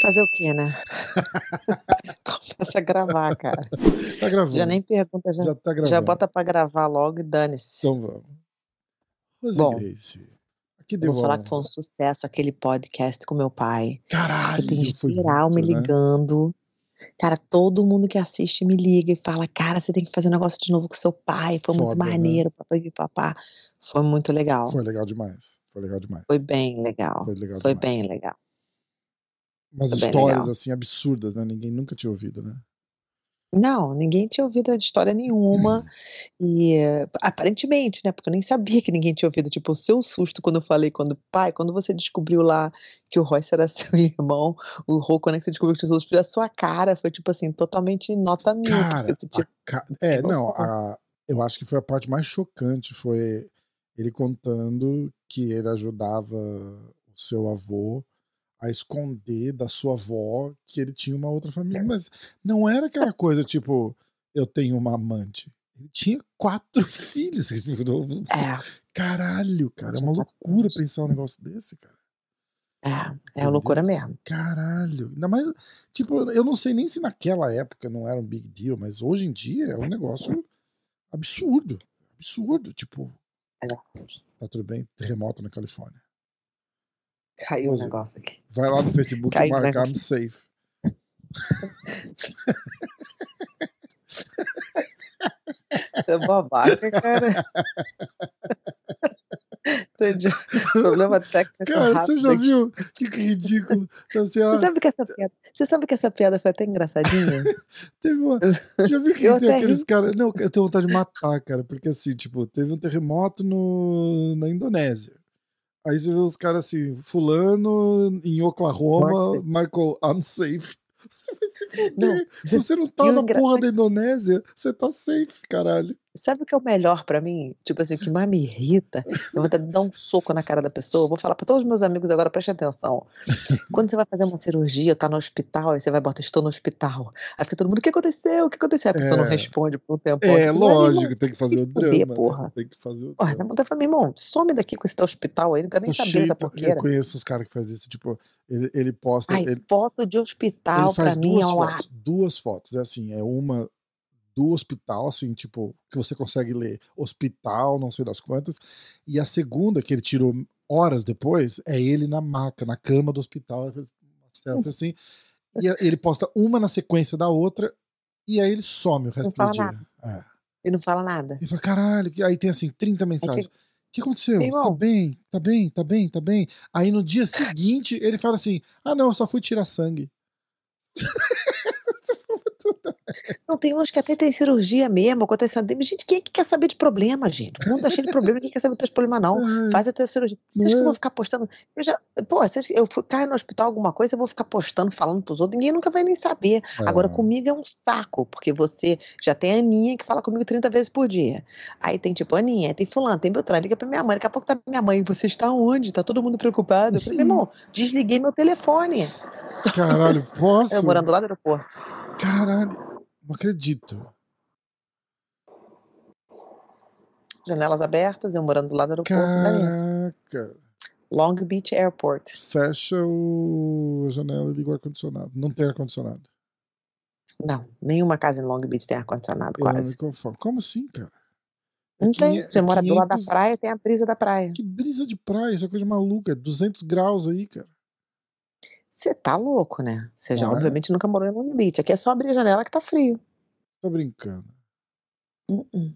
Fazer o quê, né? Começa a gravar, cara. Tá gravando. Já nem pergunta, já, Já tá gravando. já bota pra gravar logo e dane-se. Então vamos. Rose Bom, Grace. Aqui deu Vou falar que foi um sucesso aquele podcast com meu pai. Caralho, Porque tem geral me né? ligando. Cara, todo mundo que assiste me liga e fala: Cara, você tem que fazer um negócio de novo com seu pai. Foi muito Foda, né? maneiro, papai e papá. Foi muito legal. Foi legal demais. Foi legal demais. Foi bem legal. Foi legal Foi bem legal. Umas foi histórias legal. assim absurdas, né? Ninguém nunca tinha ouvido, né? Não, ninguém tinha ouvido a história nenhuma. E eh, aparentemente, né? Porque eu nem sabia que ninguém tinha ouvido. Tipo, o seu susto quando eu falei, quando, pai, quando você descobriu lá que o Royce era seu irmão, o Rô, quando é que você descobriu que os outros a sua cara foi, tipo assim, totalmente nota mil. Cara, porque você, tipo, ca- é, não, a- eu acho que foi a parte mais chocante, foi ele contando que ele ajudava o seu avô a esconder da sua avó que ele tinha uma outra família, mas não era aquela coisa tipo, eu tenho uma amante. Ele tinha quatro filhos. é, Caralho, cara, é uma loucura pensar um negócio desse, cara. é, é Entendeu? loucura mesmo. Caralho. Ainda mais, tipo, eu não sei nem se naquela época não era um big deal, mas hoje em dia é um negócio absurdo. Absurdo. Tipo, É. tá tudo bem? Terremoto na Califórnia. Caiu o Pois é. negócio aqui. Vai lá no Facebook e Caiu, né? marca I'm safe. Você é babaca, cara. Entendi. Problema técnico Cara, rápido você já viu? Que ridículo. Então, assim, Você sabe, que essa piada, você sabe que essa piada foi até engraçadinha? teve uma, Você já viu que Eu tem aqueles caras. Não, eu tenho vontade de matar, cara, porque assim, tipo, teve um terremoto no, na Indonésia. Aí você vê os caras assim, fulano em Oklahoma marcou I'm safe. Você vai se fuder. Não. Se você não tá E na engra- porra da Indonésia, você tá safe, caralho. Sabe o que é o melhor pra mim? Tipo assim, o que mais me irrita? Eu vou dar um soco na cara da pessoa. Eu vou falar pra todos os meus amigos agora, preste atenção. Quando você vai fazer uma cirurgia, tá no hospital, aí você vai botar, estou no hospital. Aí fica todo mundo, o que aconteceu? O que aconteceu? A pessoa não É. responde por um tempo. É, lógico, tem que fazer o drama. né? porra. Tem que fazer o Porra, drama. de falar, meu irmão, some daqui com esse teu hospital aí, não quero nem saber da eu porqueira. conheço os caras que fazem isso, tipo, ele, ele posta. Ai, ele, foto de hospital pra mim é duas um fotos. Duas fotos. É assim, é uma do hospital, assim, tipo, que você consegue ler hospital, não sei das quantas. E a segunda, que ele tirou horas depois, é ele na maca, na cama do hospital. Ele selfie assim. E ele posta uma na sequência da outra, e aí ele some o resto do dia. É. E não fala nada. E fala, caralho, que- aí tem assim, 30 mensagens. O que aconteceu? Meu Tá bem, tá bem, tá bem, tá bem. Aí no dia seguinte ele fala assim: ah, não, eu só fui tirar sangue. Não, tem uns que até tem cirurgia mesmo, acontecendo. Gente, quem é que quer saber de problema, gente? O mundo tá cheio de problema, ninguém quer saber dos teus problemas, não. Ai, Faz até cirurgia. Você Não acha que eu vou ficar postando? Eu já, pô, você acha que eu caio no hospital alguma coisa, eu vou ficar postando, falando pros outros, ninguém nunca vai nem saber. Agora, É. comigo é um saco, porque você já tem a Aninha que fala comigo 30 vezes por dia. Aí tem tipo Aninha, tem fulano, tem Beltrano, liga pra minha mãe, daqui a pouco tá minha mãe, você está onde? Tá todo mundo preocupado. Eu falei, meu irmão, desliguei meu telefone. Só- Caralho, posso? Eu morando lá do aeroporto. Caralho, não acredito. Janelas abertas, eu morando do lado do aeroporto. Caraca. Long Beach Airport. Fecha o... a janela e liga o ar-condicionado. Não tem ar-condicionado. Não, nenhuma casa em Long Beach tem ar-condicionado, Eu não me quase. conformo. Como assim, cara? É Não tem. Você é mora do lado da 500 praia, tem a brisa da praia. Que brisa de praia, isso é coisa maluca. É 200 graus aí, cara. Você tá louco, né? Você já, é? obviamente, nunca morou em Long Beach. Aqui é só abrir a janela que tá frio. Tá brincando. Uh-uh.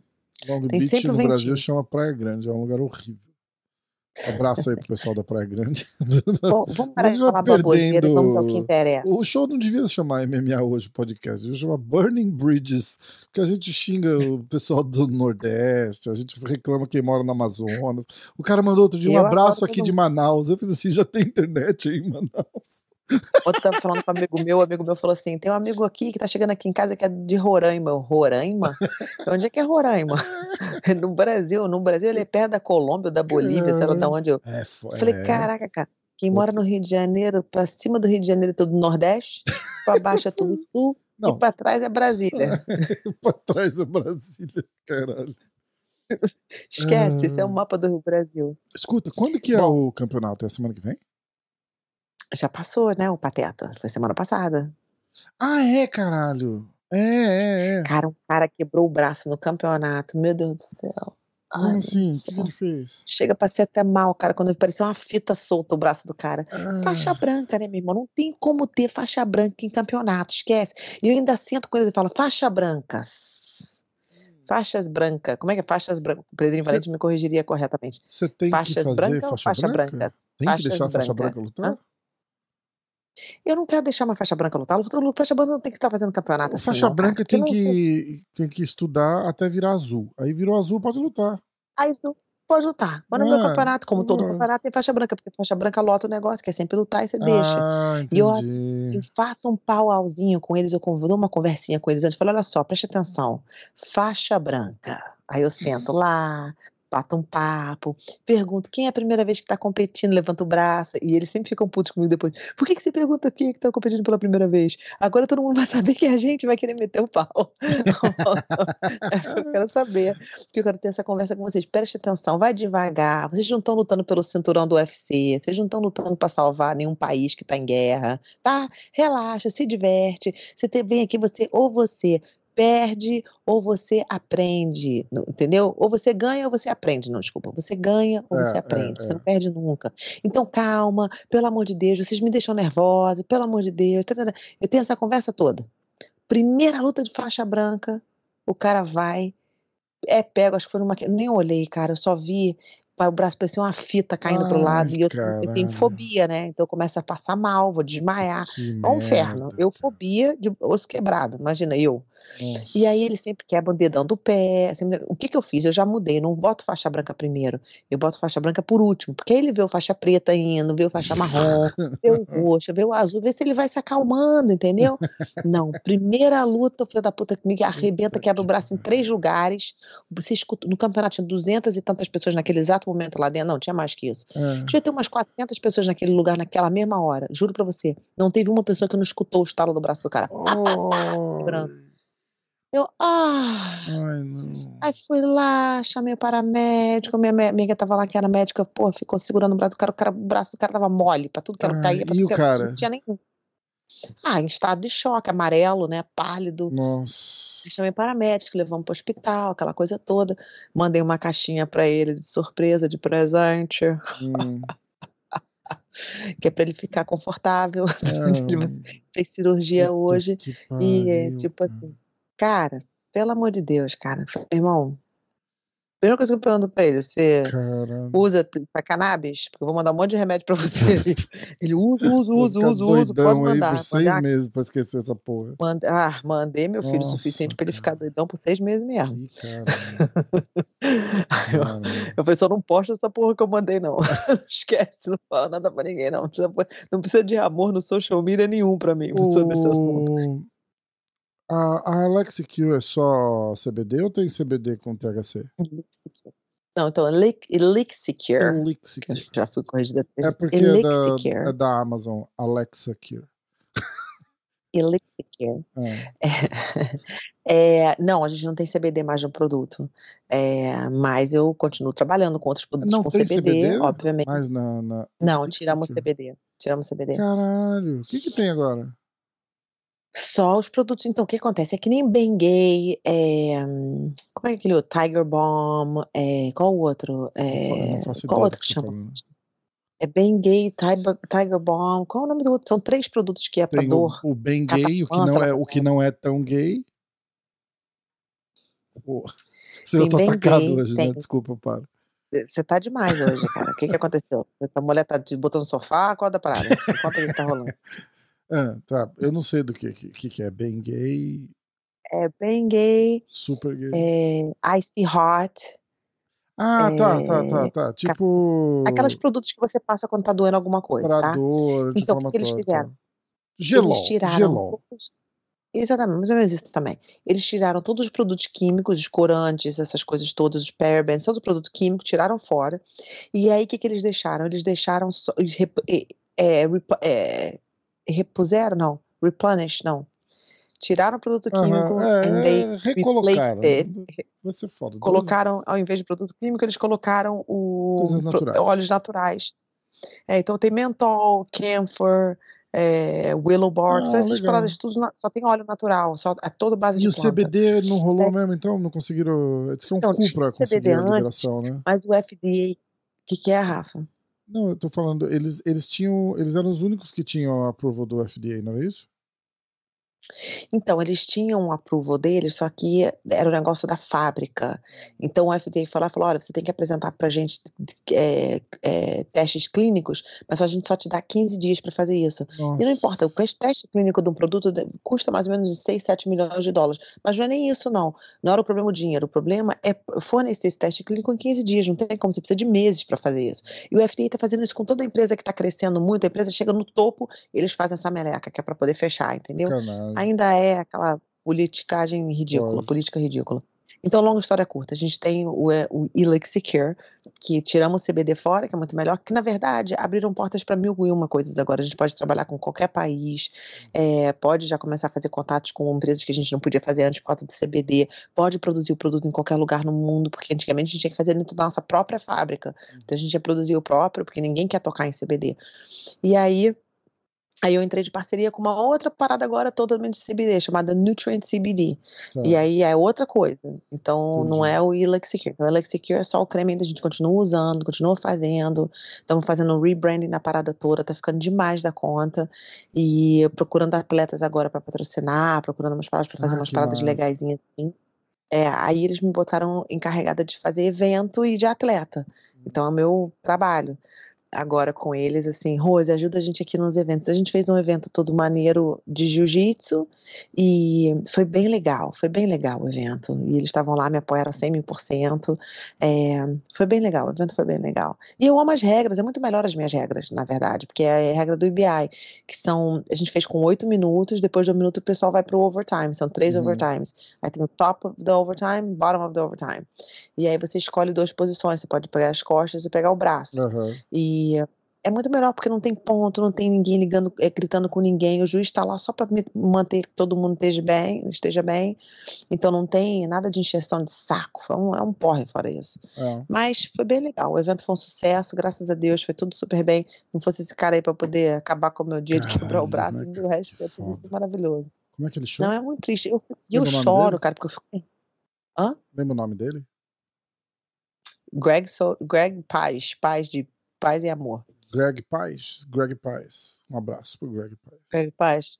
Long Tem Beach no o Brasil ventinho. chama Praia Grande, é um lugar horrível. Abraço aí pro pessoal da Praia Grande. Bom, vamos parar de falar baboseira e vamos ao que interessa. O show não devia se chamar MMA hoje, podcast. Devia chamar Burning Bridges, porque a gente xinga o pessoal do Nordeste, a gente reclama quem mora no Amazonas. O cara mandou outro dia um abraço aqui de Manaus. Eu fiz assim, já tem internet aí em Manaus. Ontem tava falando com um amigo meu, o amigo meu falou assim: tem um amigo aqui que tá chegando aqui em casa que é de Roraima. Roraima? Onde é que é Roraima? No Brasil, no Brasil ele é perto da Colômbia, da Bolívia, sei lá de onde eu. É, Falei, é. caraca, cara. Quem mora no Rio de Janeiro, pra cima do Rio de Janeiro é tudo Nordeste, pra baixo é tudo Sul, Não. e pra trás é Brasília. pra trás é Brasília, caralho. Esquece, esse é o Ah. mapa do Rio Brasil. Escuta, quando que é Bom. o campeonato? É semana que vem? Já passou, né, o Pateta? Foi semana passada. Ah, é, caralho. É, é, é. Cara, um cara quebrou o braço no campeonato. Meu Deus do céu. Ai, Como assim? O que que ele fez? Chega pra ser até mal, cara, quando parecia uma fita solta o braço do cara. Faixa Ah, branca, né, meu irmão? Não tem como ter faixa branca em campeonato, esquece. E eu ainda sento com eles e falo, faixa brancas. Faixas brancas. Como é que é faixas brancas? O Pedrinho Cê- Valente me corrigiria corretamente. Você tem que Faixas fazer branca faixa, faixa branca? branca? Tem que Faixas deixar a faixa branca. branca lutar? Hã? Eu não quero deixar uma faixa branca lutar. Luta- Faixa branca não tem que estar fazendo campeonato A assim, faixa não, branca tem não sei- que, tem que estudar até virar azul. Aí virou azul, pode lutar. Isso pode lutar. Mas no meu campeonato, como todo ah. campeonato, tem faixa branca, porque faixa branca lota o negócio, que é sempre lutar e você deixa. Ah, E eu, entendi. eu faço um pauauzinho com eles, eu dou uma conversinha com eles antes, falo, olha só, preste atenção, faixa branca. Aí eu sento lá, bato um papo, pergunto quem é a primeira vez que tá competindo, levanta o braço, e eles sempre ficam putos comigo depois. Por que, que você pergunta quem é que tá competindo pela primeira vez? Agora todo mundo vai saber que a gente vai querer meter o pau. eu quero saber, que eu quero ter essa conversa com vocês. Preste atenção, vai devagar. Vocês não estão lutando pelo cinturão do UFC, vocês não estão lutando para salvar nenhum país que está em guerra, tá? Relaxa, se diverte. Você vem aqui, você ou você perde ou você aprende, entendeu? Ou você ganha ou você aprende, não, desculpa. Você ganha ou É, você é, aprende, você é. não perde nunca. Então calma, pelo amor de Deus, vocês me deixam nervosa, pelo amor de Deus. tarará. Eu tenho essa conversa toda. Primeira luta de faixa branca, o cara vai, é pego, acho que foi numa. Nem olhei, cara, eu só vi o braço parecia uma fita caindo pro lado Ai, e eu, eu tenho fobia, né? Então eu começo a passar mal, vou desmaiar. Que É um inferno. Eu fobia de osso quebrado, imagina eu. E aí ele sempre quebra o dedão do pé. sempre- O que que eu fiz? Eu já mudei, não boto faixa branca primeiro. Eu boto faixa branca por último, porque aí ele vê o faixa preta indo, vê o faixa marrom, vê o roxo, vê o azul, vê se ele vai se acalmando, entendeu? Não, primeira luta, o filho da puta me arrebenta, quebra o braço em três lugares. Você escuta, no campeonato tinha duzentas e tantas pessoas naquele exato momento lá dentro. Não, tinha mais que isso. É. Devia ter umas 400 pessoas naquele lugar naquela mesma hora. Juro pra você. Não teve uma pessoa que não escutou o estalo do braço do cara. Quebrando. Eu, ah. Ai, não. Aí fui lá, chamei o paramédico, minha amiga tava lá que era médica, pô, ficou segurando o braço do cara, o, cara, o braço do cara tava mole, pra tudo que ela Ah, caía, pra e tudo o que cara? não tinha nenhum. Ah, em estado de choque, amarelo, né, pálido. Nossa. Aí chamei paramédico, levamos pro hospital, aquela coisa toda. Mandei uma caixinha pra ele de surpresa, de presente, Hum. que é pra ele ficar confortável. ele vai- Ah, fez cirurgia hoje. que E é pariu, tipo assim, cara, pelo amor de Deus, cara, falei, irmão, primeira coisa que eu pergunto pra ele, você Caralho. usa tá cannabis? Porque eu vou mandar um monte de remédio pra você. ele usa, usa, usa, usa, usa, pode doidão aí mandar. por seis mandar meses pra esquecer essa porra. manda- ah, mandei meu filho o Nossa, suficiente pra ele ficar cara. doidão por seis meses mesmo. Aí eu, falei, só não posta essa porra que eu mandei, não. Esquece, não fala nada pra ninguém, não. Não precisa, de amor no social media nenhum pra mim sobre esse assunto. A, a Alexa Q é só CBD ou tem CBD com THC? Elixicure. Não, então, Elixicure. Eu já fui corrigida É porque é da, Elixicure. é da Amazon, Alexa Cure. Elixicure. É. É, não, a gente não tem CBD mais no produto. É, mas eu continuo trabalhando com outros produtos Não com CBD, CBD? obviamente. Mas na. na Não, Elixicure. tiramos CBD. Tiramos CBD. Caralho, o que que tem agora? Só os produtos. Então, o que acontece? É que nem Bengay, é, como é aquele outro? Tiger Bomb, é, qual o outro? Eu eu É, qual outro que tá chama? falando. É Bengay, Tiger, Tiger Bomb, qual é o nome do outro? São três produtos que é o, dor. o bem gay, o que, não é, o que não é tão gay. Pô, você eu Tem tô bem atacado gay, hoje, né? tem. Desculpa, para. Você tá demais hoje, cara. O que, que aconteceu? A mulher tá te botando no sofá? Qual da parada? Conta o que tá rolando. Ah, tá. Eu não sei do que, que, que é bem gay, É bem gay, super gay. é icy hot, Ah, tá, tá, é, tá, tá. Tipo. aqueles produtos que você passa quando tá doendo alguma coisa, Pra tá? dor, Então, o que eles fizeram? Tá. Gelol. Eles tiraram Gelol. todos- Exatamente, mais ou menos isso também. Eles tiraram todos os produtos químicos, os corantes, essas coisas todas, os parabens, todo produto químico, tiraram fora. E aí, o que, que eles deixaram? Eles deixaram. Só, eles rep, é, é, é, repuseram? Não. Replenish, não. Tiraram o produto químico Aham, é, and they é, replaced it. Vai ser foda. Colocaram, ao invés de produto químico, eles colocaram o naturais. óleos naturais. É, então tem mentol, camphor, é, willow bark, Ah, são essas paradas tudo, na- só tem óleo natural, só é toda base E de o planta. CBD não rolou mesmo, então? Não conseguiram. Diz que é um Então, cu pra conseguir a antes. liberação, né? Mas o FDA, o que, que é, Rafa? Não, eu tô falando, eles, eles tinham. Eles eram os únicos que tinham a approval do FDA, não é isso? Então, eles tinham um approval deles, só que era o negócio da fábrica. Então, o FDA falou, falou olha, você tem que apresentar pra gente é, é, testes clínicos, mas a gente só te dá 15 dias para fazer isso. E não Nossa. importa, o teste clínico de um produto custa mais ou menos 6, 7 milhões de dólares. Mas não é nem isso, não. Não era o problema o dinheiro. O problema é fornecer esse teste clínico em 15 dias. Não tem como, você precisa de meses para fazer isso. E o FDA está fazendo isso com toda a empresa que está crescendo muito. A empresa chega no topo, eles fazem essa meleca, que é para poder fechar, entendeu? Sacanagem. Ainda é aquela politicagem ridícula, Lógico. política ridícula. Então, longa história curta, a gente tem o, é, o Elix Secure, que tiramos o CBD fora, que é muito melhor, que na verdade abriram portas para mil e uma coisas agora. A gente pode trabalhar com qualquer país, é, pode já começar a fazer contatos com empresas que a gente não podia fazer antes por causa do CBD, pode produzir o produto em qualquer lugar no mundo, porque antigamente a gente tinha que fazer dentro da nossa própria fábrica. Então a gente ia produzir o próprio, porque ninguém quer tocar em CBD. E aí. Aí eu entrei de parceria com uma outra parada agora totalmente de CBD, chamada Nutrient CBD. Tá. E aí é outra coisa. Então não Entendi. é o Elixir. O Elixir é só o creme que a gente continua usando, continua fazendo. Estamos fazendo um rebranding da parada toda, tá ficando demais da conta. E procurando atletas agora para patrocinar, procurando umas paradas para fazer Ah, umas paradas massa. legaisinhas assim. É, aí eles me botaram encarregada de fazer evento e de atleta. Então é o meu trabalho agora com eles, assim, Rose, ajuda a gente aqui nos eventos. A gente fez um evento todo maneiro de jiu-jitsu e foi bem legal, foi bem legal o evento. E eles estavam lá, me apoiaram 100 mil por cento. É, foi bem legal, o evento foi bem legal. E eu amo as regras, é muito melhor as minhas regras, na verdade, porque é a regra do IBI, que são, a gente fez com oito minutos, depois do minuto o pessoal vai pro overtime, são três Uhum. overtimes. Aí tem o top of the overtime, bottom of the overtime. E aí você escolhe duas posições, você pode pegar as costas e pegar o braço. Aham. E é muito melhor porque não tem ponto, não tem ninguém ligando, é, gritando com ninguém. O juiz está lá só para manter que todo mundo esteja bem, esteja bem. Então não tem nada de encheção de saco. É um, é um porre fora isso. É. Mas foi bem legal. O evento foi um sucesso, graças a Deus, foi tudo super bem. Não fosse esse cara aí para poder acabar com o meu dia de quebrar o braço, e o resto foi tudo isso maravilhoso. Como é que ele chama? Não, é muito triste. Eu, e eu choro, cara, porque eu fico. Lembra o nome dele? Greg, so, Greg Paz, Paz de Paz e Amor. Greg Paz. Greg Paz. Um abraço pro Greg Paz. Greg Paz.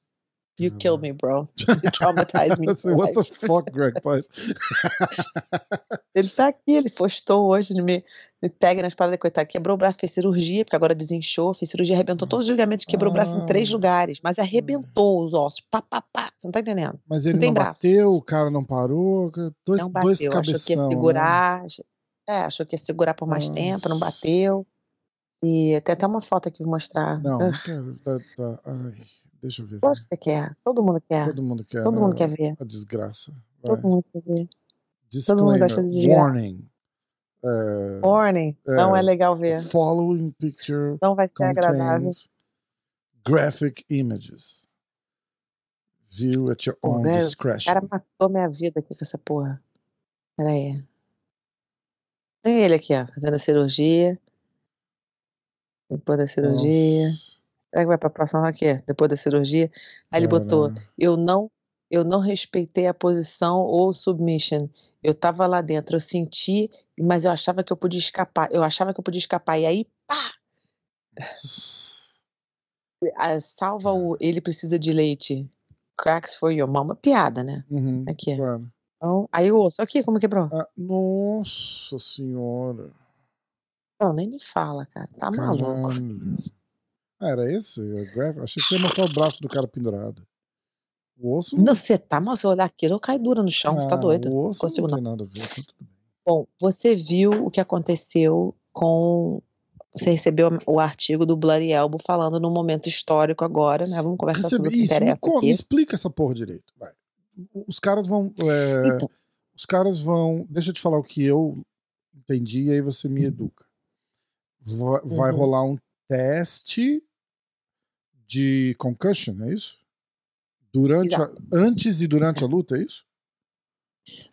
You Caralho. killed me, bro. You traumatized me. for What the fuck, Greg Paz? Ele tá aqui, ele postou hoje, ele me, me pega nas paradas, coitado, quebrou o braço, fez cirurgia, porque agora desinchou, fez cirurgia, arrebentou todos os Nossa. ligamentos, quebrou o braço em três Ah. lugares, mas arrebentou os ossos, pá, pá, pá, você não tá entendendo? Mas ele tem não braço. bateu, o cara não parou. Dois, não dois bateu, achou que ia cabeção. né? segurar, é, achou que ia segurar por mais tempo, não Nossa. bateu, e tem até uma foto aqui pra mostrar. Não, Ah, não quero. Tá, tá. Ai, deixa eu ver. Lógico que você quer, todo mundo quer, Todo mundo quer. todo né? mundo quer ver, A desgraça. Vai. todo mundo quer ver. todo mundo Disclaimer. gosta de desgraça. Warning. É, Warning, não é, é legal ver, following picture não vai ser agradável. graphic images. View at your Pô, own O discretion. cara matou minha vida aqui com essa porra. Pera aí. Tem ele aqui, ó, fazendo a cirurgia. Depois da cirurgia. Nossa, Será que vai pra próxima aqui? Depois da cirurgia. Aí ele botou, eu não, eu não respeitei a posição ou submission. Eu tava lá dentro, eu senti, mas eu achava que eu podia escapar. Eu achava que eu podia escapar. E aí, pá! a- salva o ele precisa de leite. Cracks for your mama. Piada, né? Uhum, Aqui. claro. Então, aí o osso aqui, como quebrou? Ah, nossa senhora. Não, nem me fala, cara. Tá maluco. Ah, era esse? Achei que você ia mostrar o braço do cara pendurado. O osso Não, você tá mal, se eu olhar aquilo, eu caio dura no chão, você tá Ah, doido. O osso Consigo não não. tem nada a ver. tá tudo bem. Bom, você viu o que aconteceu com. Você recebeu o artigo do Bloody Elbow falando num momento histórico agora, né? Vamos conversar sobre o que Recebi- isso, interessa aqui. me explica essa porra direito. vai. Os caras vão. é, Então, os caras vão. Deixa eu te falar o que eu entendi e aí você me educa. Va- Vai, Uhum. rolar um teste de concussion, é isso? Durante a- antes e durante a luta, é isso?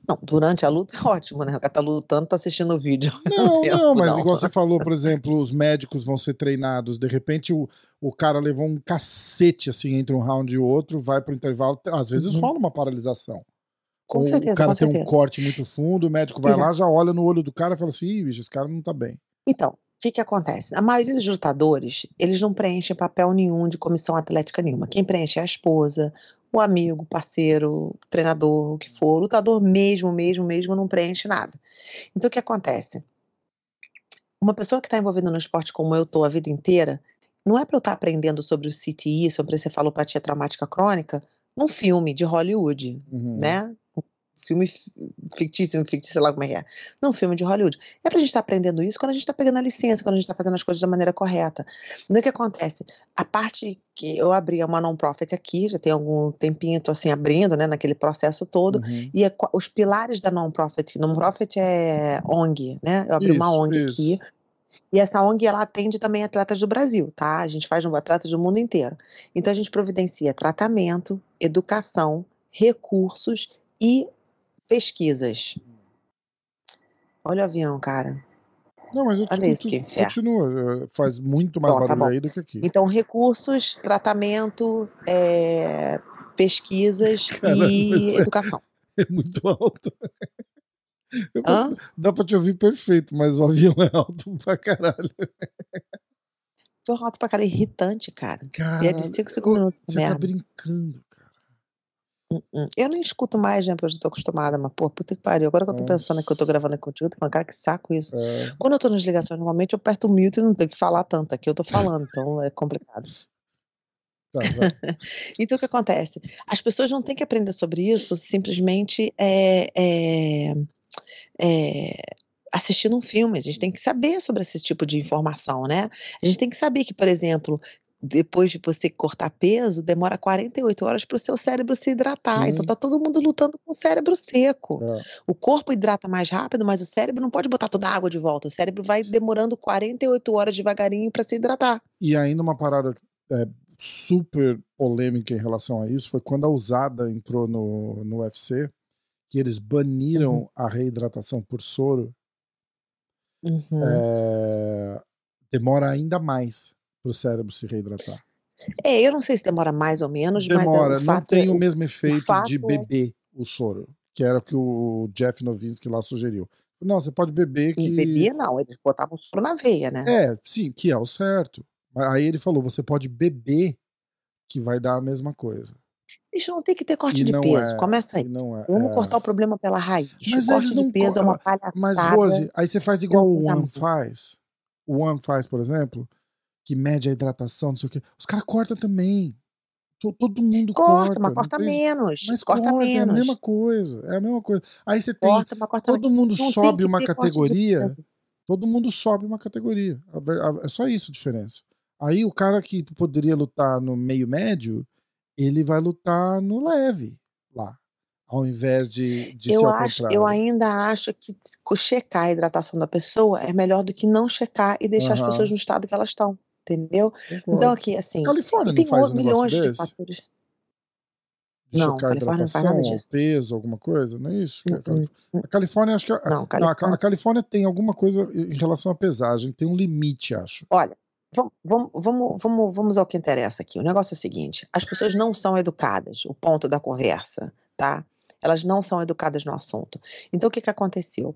não, durante a luta é ótimo, né? O cara tá lutando, tá assistindo o vídeo. Não, tempo, não, mas não. igual você falou, por exemplo, os médicos vão ser treinados, de repente o, o cara levou um cacete assim entre um round e outro, vai pro intervalo, às vezes Uhum. rola uma paralisação. Com Ou certeza, o cara tem certeza. um corte muito fundo, o médico vai lá, Exato. já olha no olho do cara e fala assim: Ih, bicho, esse cara não tá bem. Então, o que que acontece? A maioria dos lutadores, eles não preenchem papel nenhum de comissão atlética nenhuma. Quem preenche é a esposa, o amigo, o parceiro, o treinador, o que for. O lutador mesmo, mesmo, mesmo não preenche nada. Então, o que acontece? Uma pessoa que está envolvida no esporte como eu estou a vida inteira, não é para eu estar aprendendo sobre o CTI, sobre encefalopatia traumática crônica, num filme de Hollywood, Uhum. né? Filme fi- fictício, fictício, sei lá como é que é. Não, filme de Hollywood. É pra gente estar aprendendo isso quando a gente tá pegando a licença, quando a gente tá fazendo as coisas da maneira correta. Então, o que acontece? A parte que eu abri uma non-profit aqui, já tem algum tempinho, tô assim abrindo, né, naquele processo todo, Uhum. e é os pilares da non-profit, non-profit é ONG, né? Eu abri uma Isso, ONG isso. aqui. E essa ONG ela atende também atletas do Brasil, tá? A gente faz atletas do mundo inteiro. Então a gente providencia tratamento, educação, recursos e pesquisas. Olha o avião, cara. Não, mas eu Olha isso, que inferno. continua. eh, Faz muito mais Bom, tá barulho bom. aí do que aqui. Então, recursos, tratamento, é, pesquisas Caramba, e é- educação. É muito alto. Consigo- Dá pra te ouvir perfeito, mas o avião é alto pra caralho. Tô alto pra cara, irritante, cara. E é Caralho. de 5 5 ô, minutos, essa Você tá brincando, cara. Eu nem escuto mais, né? Porque eu já tô acostumada, mas, pô, puta que pariu. Agora que eu tô pensando que eu tô gravando aqui contigo, eu tô falando, cara, que saco isso. É, Quando eu tô nas ligações, normalmente eu aperto o mute e não tenho que falar tanto. Aqui eu tô falando, então é complicado. tá. Então o que acontece? As pessoas não têm que aprender sobre isso simplesmente é, é, é, assistindo um filme. A gente tem que saber sobre esse tipo de informação, né? A gente tem que saber que, por exemplo, depois de você cortar peso, demora 48 horas para o seu cérebro se hidratar. Então Sim. tá todo mundo lutando com o cérebro seco. É. O corpo hidrata mais rápido, mas o cérebro não pode botar toda a água de volta. O cérebro vai demorando 48 horas devagarinho para se hidratar. E ainda uma parada é, super polêmica em relação a isso foi quando a usada entrou no, no UFC, que eles baniram Uhum. a reidratação por soro. Uhum. é, demora ainda mais pro cérebro se reidratar. É, eu não sei se demora mais ou menos, mas é, Demora, o não fato tem é, o mesmo efeito fato de é- beber o soro, que era o que o Jeff Novinsky lá sugeriu. Não, você pode beber que. Em bebia, não, eles botavam soro na veia, né? É, sim, que é o certo. Mas Aí ele falou: você pode beber que vai dar a mesma coisa. Isso não tem que ter corte E de não peso. é, Começa aí. e não é. Vamos é. cortar o problema pela raiz. Mas o corte de não peso co- é uma palhaçada. Mas, Rose, aí você faz igual o Não One faz. O One faz, por exemplo, que mede a hidratação, não sei o quê. Os caras cortam também. To- Todo mundo corta, corta. mas corta menos. Mas corta corta, é a menos. mesma coisa. É a mesma coisa. Aí você tem. Corta, mas corta menos. Todo mundo Não sobe uma categoria. Todo mundo sobe uma categoria. É só isso a diferença. Aí o cara que poderia lutar no meio médio, ele vai lutar no leve lá. Ao invés de, de ser Eu, ao acho, eu ainda acho que checar a hidratação da pessoa é melhor do que não checar e deixar as Aham. pessoas no estado que elas estão. Entendeu? Então, aqui, assim. Califórnia tem não faz um milhões de desse? fatores. De Não, checar a Califórnia não faz nada disso. peso, alguma coisa? Não é isso? que a Uh-uh. Calif- A Califórnia, acho que. a- Não, não, a Ca- Califórnia. a Califórnia tem alguma coisa em relação à pesagem, tem um limite, acho. Olha, vamos, vamos, vamos, vamos, vamos ao que interessa aqui. O negócio é o seguinte: as pessoas não são educadas, o ponto da conversa, tá? Elas não são educadas no assunto. Então, o que, que aconteceu?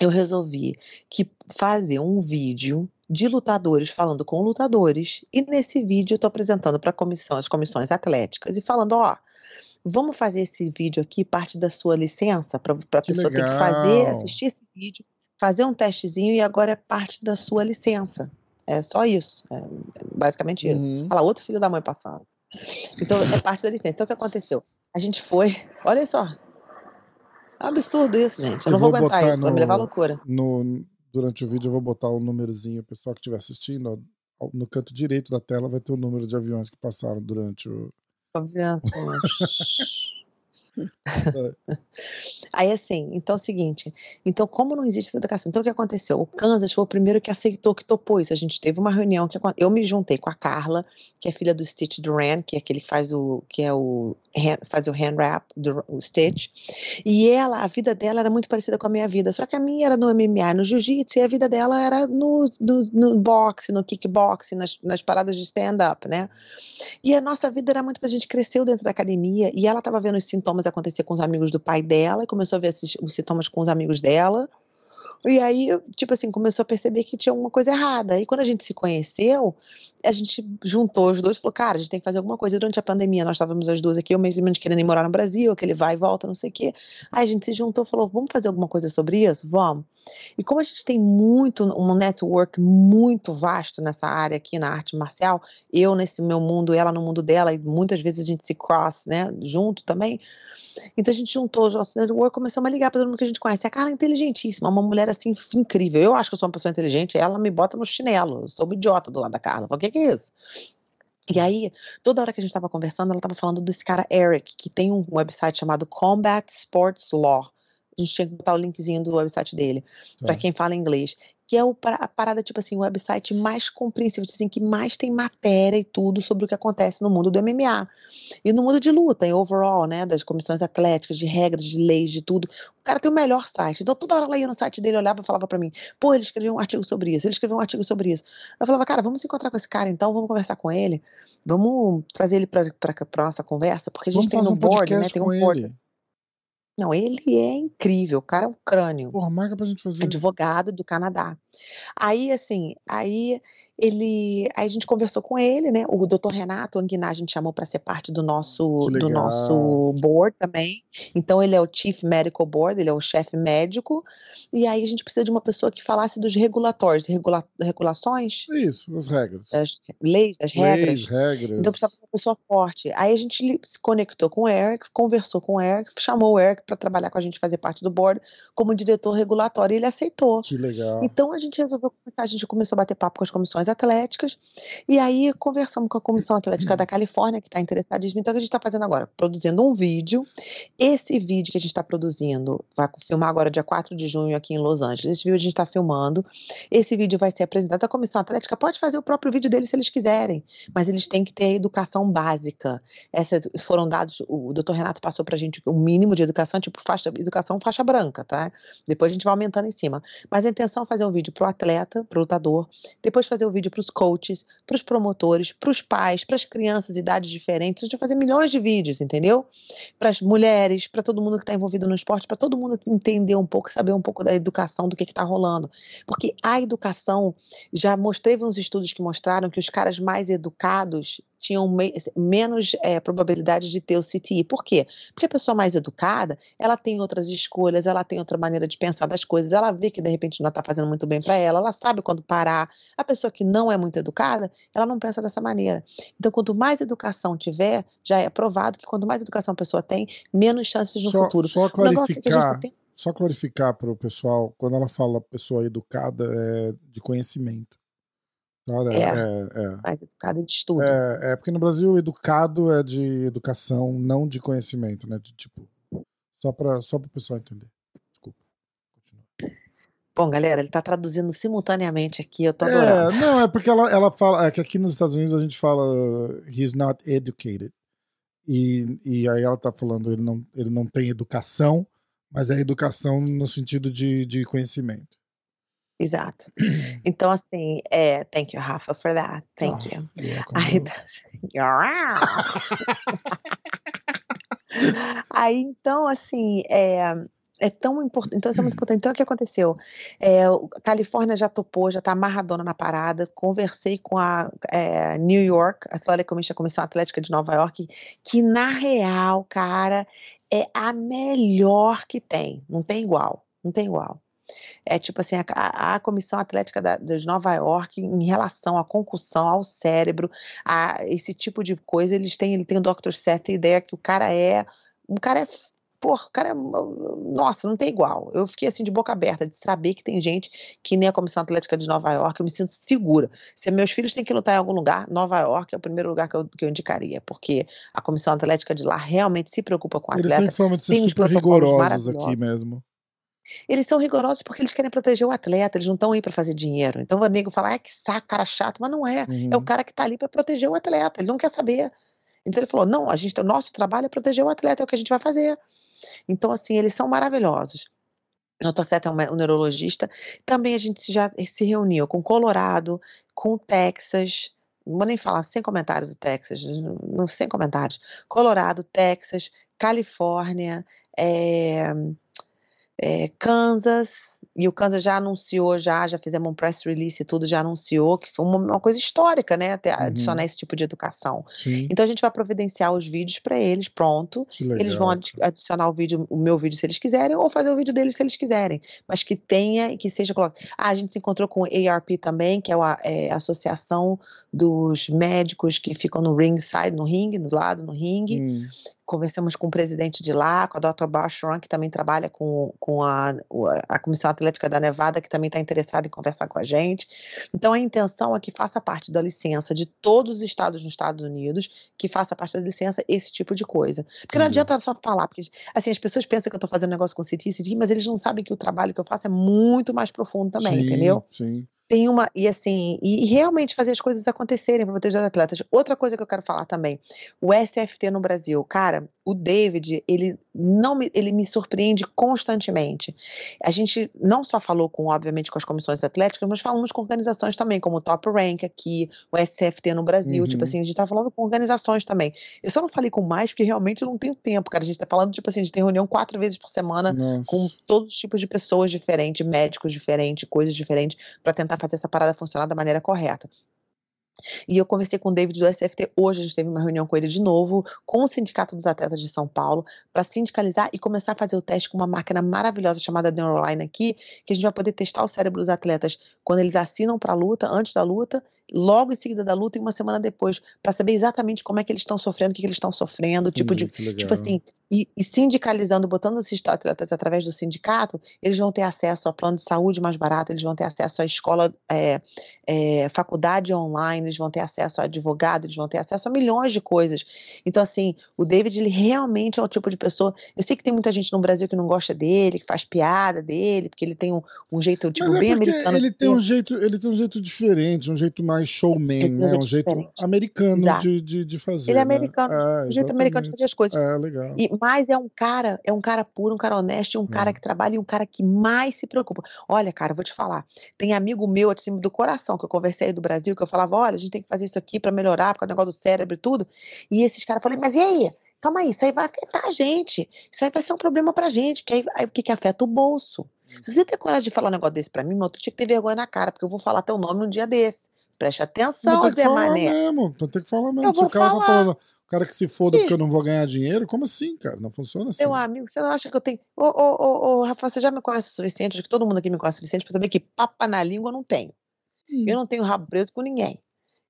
Eu resolvi que fazer um vídeo de lutadores falando com lutadores, e nesse vídeo eu estou apresentando para comissão, as comissões atléticas e falando: ó, vamos fazer esse vídeo aqui, parte da sua licença, para a pessoa ter que fazer, legal. assistir esse vídeo fazer um testezinho e agora é parte da sua licença. É só isso. É basicamente isso. Uhum. Olha lá, outro filho da mãe passado. Então, é parte da licença. Então, o que aconteceu? A gente foi. Olha só. É um absurdo isso, gente. Eu, Eu não vou, vou aguentar isso. Vai me levar à no- loucura. No, durante o vídeo eu vou botar o númerozinho, o pessoal que estiver assistindo, no canto direito da tela vai ter o número de aviões que passaram durante o. Confiança. Aí assim, então é o seguinte, então como não existe essa educação, então o que aconteceu? O Kansas foi o primeiro que aceitou, que topou isso. A gente teve uma reunião que eu me juntei com a Carla, que é filha do Stitch Duran, que é aquele que faz o que é o hand- faz o hand wrap do o Stitch. E ela, a vida dela era muito parecida com a minha vida, só que a minha era no MMA, no jiu-jitsu, e a vida dela era no, no, no boxe, no kickboxing, nas, nas paradas de stand-up, né? E a nossa vida era muito. A gente cresceu dentro da academia e ela estava vendo os sintomas acontecer com os amigos do pai dela e começou a ver os sintomas com os amigos dela. E aí, tipo assim, começou a perceber que tinha alguma coisa errada. E quando a gente se conheceu, a gente juntou os dois e falou: cara, a gente tem que fazer alguma coisa. Durante a pandemia, nós estávamos as duas aqui, eu mesmo querendo ir morar no Brasil, aquele vai e volta, não sei o quê. Aí a gente se juntou falou: vamos fazer alguma coisa sobre isso? Vamos. E como a gente tem muito, um network muito vasto nessa área aqui na arte marcial, eu nesse meu mundo, ela no mundo dela, e muitas vezes a gente se cross, né, junto também. Então a gente juntou os nossos network, começamos a ligar para todo mundo que a gente conhece. A Carla é inteligentíssima, uma mulher assim incrível. Eu acho que eu sou uma pessoa inteligente, ela me bota no chinelo. Eu sou uma idiota do lado da Carla. O que, que é isso? E aí, toda hora que a gente estava conversando, ela estava falando desse cara Eric, que tem um website chamado Combat Sports Law. A gente tinha que botar o linkzinho do website dele, Tá. para quem fala inglês. Que é o, a parada, tipo assim, o website mais compreensível, assim, que mais tem matéria e tudo sobre o que acontece no mundo do MMA. E no mundo de luta, em overall, né? Das comissões atléticas, de regras, de leis, de tudo. O cara tem o melhor site. Então, toda hora ela ia no site dele, olhava e falava pra mim: pô, ele escreveu um artigo sobre isso, ele escreveu um artigo sobre isso. Eu falava, cara, vamos se encontrar com esse cara então, vamos conversar com ele, vamos trazer ele pra, pra, pra nossa conversa, porque a gente Vamos tem no um board, né? Tem um board. ele. Não, ele é incrível, o cara é um crânio Porra, marca pra gente fazer. advogado do Canadá. Aí, assim, aí ele, aí a gente conversou com ele, né? O doutor Renato Anguiná a gente chamou para ser parte do nosso, do nosso board também. Então ele é o Chief Medical Board, ele é o chefe médico. E aí a gente precisa de uma pessoa que falasse dos regulatórios, regula, regulações, Isso, as regras. das leis, das regras. Leis, regras. Então precisava de uma pessoa forte. Aí a gente se conectou com o Eric, conversou com o Eric, chamou o Eric para trabalhar com a gente, fazer parte do board como diretor regulatório, e ele aceitou. Que legal. Então a gente resolveu começar, a gente começou a bater papo com as comissões atléticas, e aí conversamos com a Comissão Atlética da Califórnia, que está interessadíssima. Então o que a gente está fazendo agora? Produzindo um vídeo. Esse vídeo que a gente está produzindo, vai filmar agora dia 4 de junho aqui em Los Angeles. Esse vídeo a gente está filmando. Esse vídeo vai ser apresentado à Comissão Atlética. Pode fazer o próprio vídeo deles se eles quiserem, mas eles têm que ter a educação básica. Essa foram dados, o Dr. Renato passou para a gente o mínimo de educação, tipo faixa, educação faixa branca, tá? Depois a gente vai aumentando em cima. Mas a intenção é fazer um vídeo para o atleta, para o lutador, depois fazer um vídeo para os coaches, para os promotores, para os pais, para as crianças, idades diferentes. A gente vai fazer milhões de vídeos, entendeu? Para as mulheres, para todo mundo que está envolvido no esporte, para todo mundo entender um pouco, saber um pouco da educação, do que está rolando. Porque a educação, já mostrei uns estudos que mostraram que os caras mais educados tinham me menos é, probabilidade de ter o CTI. Por quê? Porque a pessoa mais educada, ela tem outras escolhas, ela tem outra maneira de pensar das coisas, ela vê que de repente não está fazendo muito bem para ela, ela sabe quando parar. A pessoa que não é muito educada, ela não pensa dessa maneira. Então, quanto mais educação tiver, já é provado que quanto mais educação a pessoa tem, menos chances no só, futuro. Só é clarificar, tem- só clarificar para o pessoal, quando ela fala pessoa educada, é de conhecimento. É, é, é. mais educada de estudo. É, é porque no Brasil educado é de educação, não de conhecimento, né? De tipo, só para só o pessoal entender. Desculpa. Continua. Bom, galera, ele está traduzindo simultaneamente aqui, eu tô adorando. É, não, é porque ela, ela fala, é que aqui nos Estados Unidos a gente fala he's not educated. E, e aí ela tá falando ele não, ele não tem educação, mas é educação no sentido de, de conhecimento. Exato. Então, assim, é, thank you, Rafa, for that. Thank Ah, you. welcome, Aí. Aí, então, assim, é, é tão importante. Então, isso é muito importante. Então, o que aconteceu? É, a Califórnia já topou, já está amarradona na parada. Conversei com a é, New York Athletic Commission, a Comissão Atlética de Nova York, que, na real, cara, é a melhor que tem. Não tem igual. Não tem igual. É tipo assim, a, a Comissão Atlética da, de Nova York, em relação à concussão, ao cérebro, a esse tipo de coisa, eles têm, ele tem o Dr. Seth ideia que o cara é, um cara é Porra, cara, nossa, não tem igual. Eu fiquei assim de boca aberta de saber que tem gente que nem a Comissão Atlética de Nova York, eu me sinto segura. Se meus filhos têm que lutar em algum lugar, Nova York é o primeiro lugar que eu, que eu indicaria, porque a Comissão Atlética de lá realmente se preocupa com a atleta. Eles têm fama de ser super rigorosos aqui mesmo. Eles são rigorosos porque eles querem proteger o atleta, eles não estão aí para fazer dinheiro. Então o nego fala, ah, que saco, cara chato, mas não é. Uhum. É o uhum. cara que está ali para proteger o atleta, ele não quer saber. Então ele falou: não, a gente, o nosso trabalho é proteger o atleta, é o que a gente vai fazer. Então, assim, eles são maravilhosos. O Dr. Seth é um, um neurologista. Também a gente já se reuniu com Colorado, com Texas, não vou nem falar sem comentários do Texas, não sem comentários. Colorado, Texas, Califórnia, é, é, Kansas, e o Kansas já anunciou, já, já fizemos um press release e tudo, já anunciou que foi uma, uma coisa histórica, né? Até uhum. adicionar esse tipo de educação. Sim. Então a gente vai providenciar os vídeos para eles, pronto. Eles vão adicionar o vídeo, o meu vídeo se eles quiserem, ou fazer o vídeo deles se eles quiserem. Mas que tenha e que seja colocado. Ah, a gente se encontrou com o ARP também, que é a, é a Associação dos Médicos que ficam no ringside, no ringue, no lado, no ringue. Hum conversamos com o presidente de lá, com a Dr. Bashron, que também trabalha com, com a, a Comissão Atlética da Nevada, que também está interessada em conversar com a gente. Então, a intenção é que faça parte da licença de todos os estados nos Estados Unidos, que faça parte da licença esse tipo de coisa. Porque não adianta só falar, porque assim, as pessoas pensam que eu estou fazendo negócio com CT, CT, mas eles não sabem que o trabalho que eu faço é muito mais profundo também, sim, entendeu? Sim tem uma e assim e realmente fazer as coisas acontecerem para proteger os atletas. Outra coisa que eu quero falar também, o SFT no Brasil, cara, o David ele não me, ele me surpreende constantemente. A gente não só falou com obviamente com as comissões atléticas, mas falamos com organizações também, como o Top Rank aqui, o SFT no Brasil, tipo uhum. tipo assim a gente está falando com organizações também. Eu só não falei com mais porque realmente eu não tenho tempo, cara. A gente está falando tipo assim, a gente tem reunião quatro vezes por semana Nossa. com todos os tipos de pessoas diferentes, médicos diferentes, coisas diferentes para tentar tentar fazer essa parada funcionar da maneira correta. E eu conversei com o David do SFT hoje, a gente teve uma reunião com ele de novo, com o Sindicato dos Atletas de São Paulo, para sindicalizar e começar a fazer o teste com uma máquina maravilhosa chamada Neuroline aqui, que a gente vai poder testar o cérebro dos atletas quando eles assinam para a luta, antes da luta, logo em seguida da luta e uma semana depois, para saber exatamente como é que eles estão sofrendo, o que, que eles estão sofrendo, tipo de, tipo assim, e, e, sindicalizando, botando esses atletas através do sindicato, eles vão ter acesso a plano de saúde mais barato, eles vão ter acesso à escola, é, é, faculdade online, eles vão ter acesso a advogado, eles vão ter acesso a milhões de coisas. Então, assim, o David, ele realmente é o tipo de pessoa. Eu sei que tem muita gente no Brasil que não gosta dele, que faz piada dele, porque ele tem um, um jeito tipo, é bem americano. Ele tem, um jeito, ele tem um jeito diferente, um jeito mais showman, né? Um jeito americano de, de, de, fazer. Ele é né? americano, né? um jeito americano de fazer as coisas. É, legal. E, mas é um cara, é um cara puro, um cara honesto, um cara hum. que trabalha e um cara que mais se preocupa. Olha, cara, vou te falar. Tem amigo meu, assim, do coração, que eu conversei do Brasil, que eu falava, olha, a gente tem que fazer isso aqui para melhorar, porque o negócio do cérebro e tudo. E esses caras falaram, mas e aí? Calma aí, isso aí vai afetar a gente. Isso aí vai ser um problema pra gente, porque aí, aí o que, que afeta o bolso. Hum. Se você ter coragem de falar um negócio desse pra mim, meu, tu tinha que ter vergonha na cara, porque eu vou falar teu nome um dia desse. Preste atenção, Zé Mané. Mesmo, tem que falar mesmo. Eu Se o cara tá falar. tá falando, o cara que se foda porque eu não vou ganhar dinheiro, como assim, cara? Não funciona assim. Meu amigo, você não acha que eu tenho. Ô, ô, ô, ô, Rafa, você já me conhece o suficiente, acho que todo mundo aqui me conhece o suficiente pra saber que papa na língua eu não tenho. Hum. Eu não tenho rabo preso com ninguém.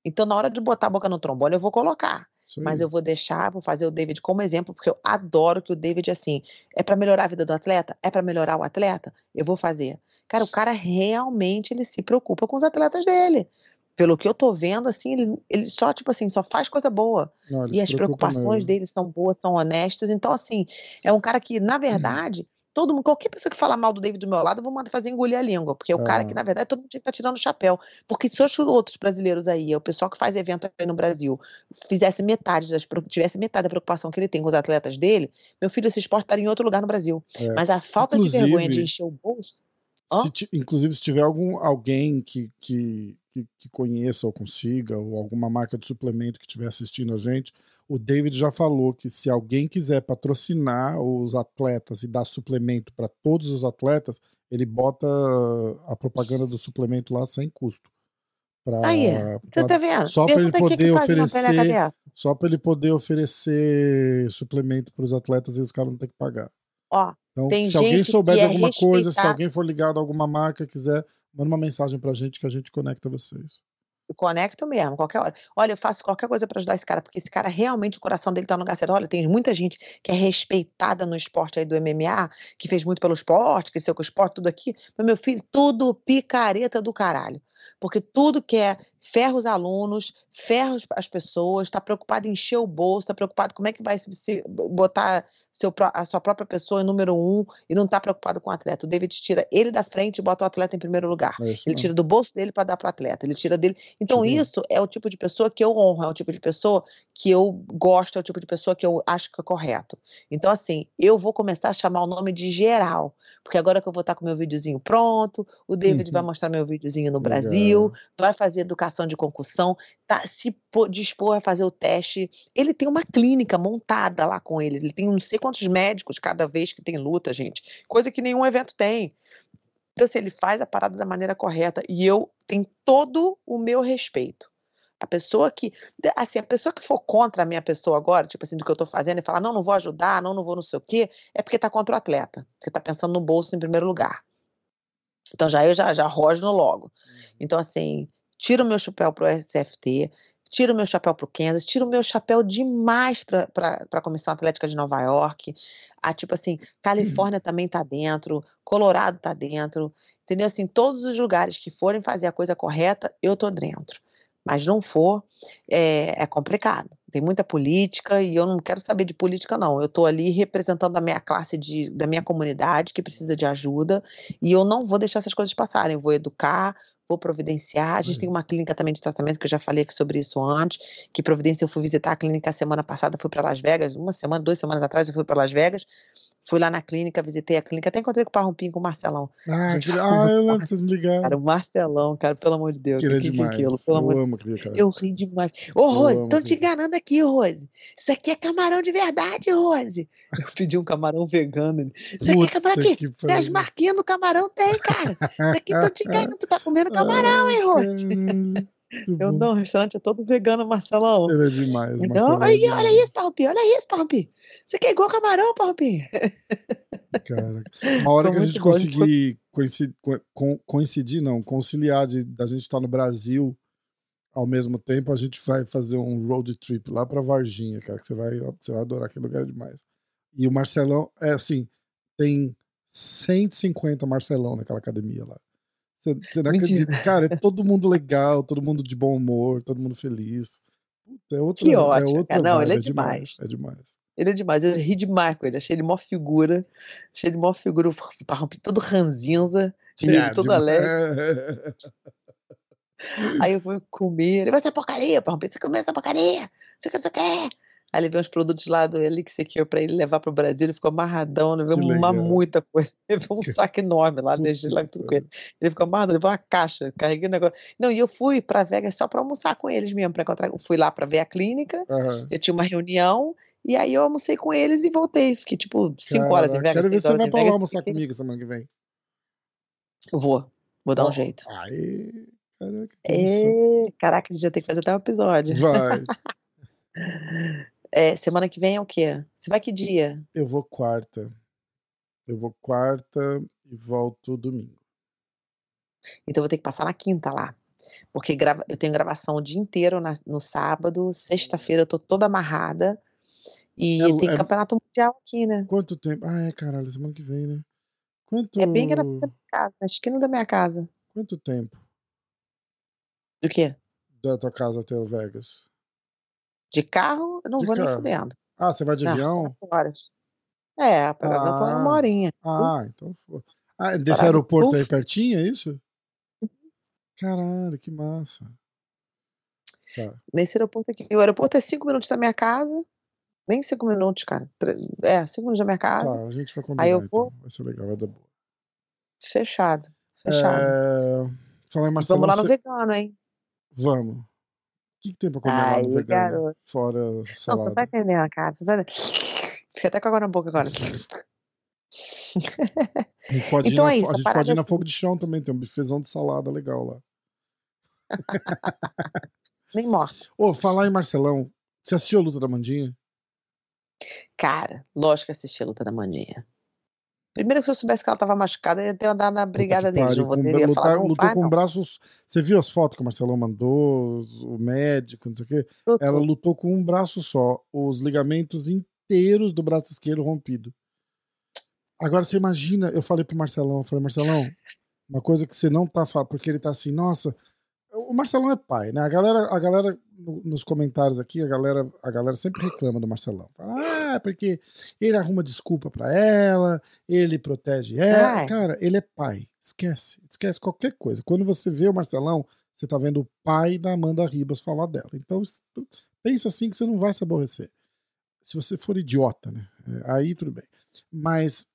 Então, na hora de botar a boca no trombone, eu vou colocar. Mas eu vou deixar, vou fazer o David como exemplo, porque eu adoro que o David, assim, é para melhorar a vida do atleta? É para melhorar o atleta? Eu vou fazer. Cara, o cara realmente ele se preocupa com os atletas dele pelo que eu tô vendo, assim, ele, ele só, tipo assim, só faz coisa boa. Não, e as preocupações mesmo. dele são boas, são honestas. Então, assim, é um cara que, na verdade, hum. todo mundo, qualquer pessoa que fala mal do David do meu lado, eu vou mandar fazer engolir a língua. Porque é o cara que, na verdade, todo mundo tinha que estar tá tirando o chapéu. Porque se os outros brasileiros aí, o pessoal que faz evento aí no Brasil, fizesse metade, das, tivesse metade da preocupação que ele tem com os atletas dele, meu filho, esse esporte estaria em outro lugar no Brasil. É. Mas a falta Inclusive, de vergonha de encher o bolso. Se inclusive, se tiver algum, alguém que, que que, que conheça ou consiga, ou alguma marca de suplemento que estiver assistindo a gente, o David já falou que se alguém quiser patrocinar os atletas e dar suplemento para todos os atletas, ele bota a propaganda do suplemento lá sem custo. Pra, Aí, você tá vendo? Só para ele poder oferecer, só para ele poder oferecer suplemento para os atletas e os caras não ter que pagar. Ó, Então, se alguém souber de é alguma coisa, se alguém for ligado a alguma marca, quiser, manda uma mensagem pra gente que a gente conecta vocês. Eu conecto mesmo, qualquer hora. Olha, eu faço qualquer coisa pra ajudar esse cara, porque esse cara realmente o coração dele tá no lugar certo. Olha, tem muita gente que é respeitada no esporte aí do MMA, que fez muito pelo esporte, que com o esporte, tudo aqui. Mas, meu filho, tudo picareta do caralho. Porque tudo que é ferra os alunos, ferra as pessoas, está preocupado em encher o bolso, está preocupado como é que vai se, botar seu, a sua própria pessoa em número um e não está preocupado com o atleta. O David tira ele da frente e bota o atleta em primeiro lugar. É Ele tira do bolso dele para dar para o atleta. Ele tira dele. Então, Tirou. isso é o tipo de pessoa que eu honro, é o tipo de pessoa que eu gosto, é o tipo de pessoa que eu acho que é correto. Então, assim, eu vou começar a chamar o nome de geral. Porque agora que eu vou estar com meu videozinho pronto, o David Uhum. vai mostrar meu videozinho no Legal. Brasil, vai fazer educação de concussão, tá se dispor a fazer o teste. Ele tem uma clínica montada lá com ele. Ele tem não sei quantos médicos cada vez que tem luta, gente. Coisa que nenhum evento tem. Então, assim, ele faz a parada da maneira correta e eu tenho todo o meu respeito. A pessoa que, assim, a pessoa que for contra a minha pessoa agora, tipo assim, do que eu tô fazendo, e falar, não, não vou ajudar, não, não vou não sei o quê, é porque tá contra o atleta. Porque tá pensando no bolso em primeiro lugar. Então já eu já, já rosno logo. Então, assim, tiro o meu chapéu pro SFT, tiro o meu chapéu pro Kansas, tiro o meu chapéu demais pra, pra Comissão Atlética de Nova York. Ah, tipo assim, Califórnia também tá dentro, Colorado tá dentro, entendeu? Assim, todos os lugares que forem fazer a coisa correta, eu tô dentro. Mas não for, é, é complicado. Tem muita política e eu não quero saber de política, não. Eu tô ali representando a minha classe, de, da minha comunidade que precisa de ajuda e eu não vou deixar essas coisas passarem. Eu vou educar, vou providenciar. A gente Uhum. tem uma clínica também de tratamento, que eu já falei aqui sobre isso antes, que providência, eu fui visitar a clínica semana passada, fui para Las Vegas, uma semana, duas semanas atrás eu fui para Las Vegas, fui lá na clínica, visitei a clínica, até encontrei com o Parrumpinho, com o Marcelão. Ah, Gente, que... ah eu que vocês me ligaram. Cara, o Marcelão, cara, pelo amor de Deus. Aquele é que, que, demais. aquilo, pelo amor eu de amo aquele cara. eu ri demais. Ô, Rose, estão te enganando aqui, Rose. Isso aqui é camarão de verdade, Rose. Eu pedi um camarão vegano. Isso aqui é camarão aqui. que Tem as marquinhas do camarão, tem, cara. Isso aqui estão te enganando. Tu tá comendo camarão, hein, Rose? Eu não, o restaurante é todo vegano, Marcelão. Ele é demais. Então, Marcelo é aí, olha demais. isso, Parrupi, olha isso, Parrupi. Aqui é igual camarão, Parrupi. Cara. Uma hora Foi que a gente a conseguir coincidir, co- coincidir, não, conciliar de da gente estar no Brasil ao mesmo tempo, a gente vai fazer um road trip lá pra Varginha, cara, que você vai, você vai adorar aquele lugar é demais. E o Marcelão, é assim, tem 150 Marcelão naquela academia lá. Você, você não Mentira. acredita. Cara, é todo mundo legal, todo mundo de bom humor, todo mundo feliz. É outra, Que é ótimo, outra cara. Não, ele vibe, é demais. É demais. Ele é demais. Eu ri demais com ele. Achei ele mó figura. Achei ele mó figura. Todo ranzinza. E ele É, todo demais. alegre. Aí eu fui comer. Ele vai ser porcaria, Parrupi. Você comeu essa porcaria. Você quer, você quer. Aí ele veio uns produtos lá do Elix Secure pra ele levar pro Brasil. Ele ficou amarradão. Levou uma muita coisa. Levou um saco enorme lá. Deixei lá tudo com ele. Ele ficou amarrado. Levou uma caixa. Carreguei o negócio. Não, e eu fui pra Vegas só pra almoçar com eles mesmo. Pra encontrar. Fui lá pra ver a clínica. Aham. Eu tinha uma reunião. E aí eu almocei com eles e voltei. Fiquei tipo cinco horas em Vegas. Quero ver se você vai pra lá almoçar comigo semana que vem. Vou. Vou dar um Ó, jeito. Aê, caraca. É, caraca, a gente já tem que fazer até um episódio. Vai. É, semana que vem é o quê? Você vai que dia? Eu vou quarta. Eu vou quarta e volto domingo. Então eu vou ter que passar na quinta lá. Porque grava- eu tenho gravação o dia inteiro na- no sábado, sexta-feira eu tô toda amarrada. E É- tem é- campeonato mundial aqui, né? Quanto tempo? Ah, é, caralho, semana que vem, né? Quanto, É bem da minha casa, na esquina da minha casa. quanto tempo Do quê? da tua casa até o Vegas? De carro, eu não De vou nem carro. fudendo. Ah, você vai de Não, avião? horas. É, avião eu tô Ah. uma horinha. Ah, Uf, então foi. Ah, Esse desse aeroporto aí uf. pertinho, é isso? Caralho, que massa. Tá. Nesse aeroporto aqui. O aeroporto é cinco minutos da minha casa. Nem cinco minutos, cara. É, cinco minutos da minha casa. Tá, a gente vai combinar Aí eu então. vou- Vai ser legal, vai dar boa. Fechado. Fechado. É... Falar em Marcelo. Vamos lá no você- vegano, hein? Vamos. O que, que tem pra comer lá no vegano? garoto. Fora Não, você salada. não tá entendendo, cara. Você tá... Fica até com água na boca agora. A gente pode, Então ir, na, é isso, a gente pode ir na é fogo de chão também, tem um bifezão de salada legal lá. Nem morto. Ô, falar em Marcelão, você assistiu a luta da Mandinha? Cara, lógico que assisti a luta da Mandinha. Primeiro que se eu soubesse que ela tava machucada, eu ia ter andado na brigada deles. Não teria lutar, não lutou vai, com não. braços. Você viu as fotos que o Marcelão mandou? O médico, não sei o quê? Ela Doutor, lutou com um braço só. Os ligamentos inteiros do braço esquerdo rompido. Agora você imagina, eu falei pro Marcelão, eu falei, Marcelão, uma coisa que você não tá falando, porque ele tá assim, nossa, o Marcelão é pai, né? A galera, a galera no- nos comentários aqui, a galera, a galera sempre reclama do Marcelão. Fala, ah, porque ele arruma desculpa pra ela, ele protege ela. Cara, ele é pai. Esquece, esquece qualquer coisa. Quando você vê o Marcelão, você tá vendo o pai da Amanda Ribas falar dela. Então, pensa assim que você não vai se aborrecer. Se você for idiota, né? É, Aí tudo bem. Mas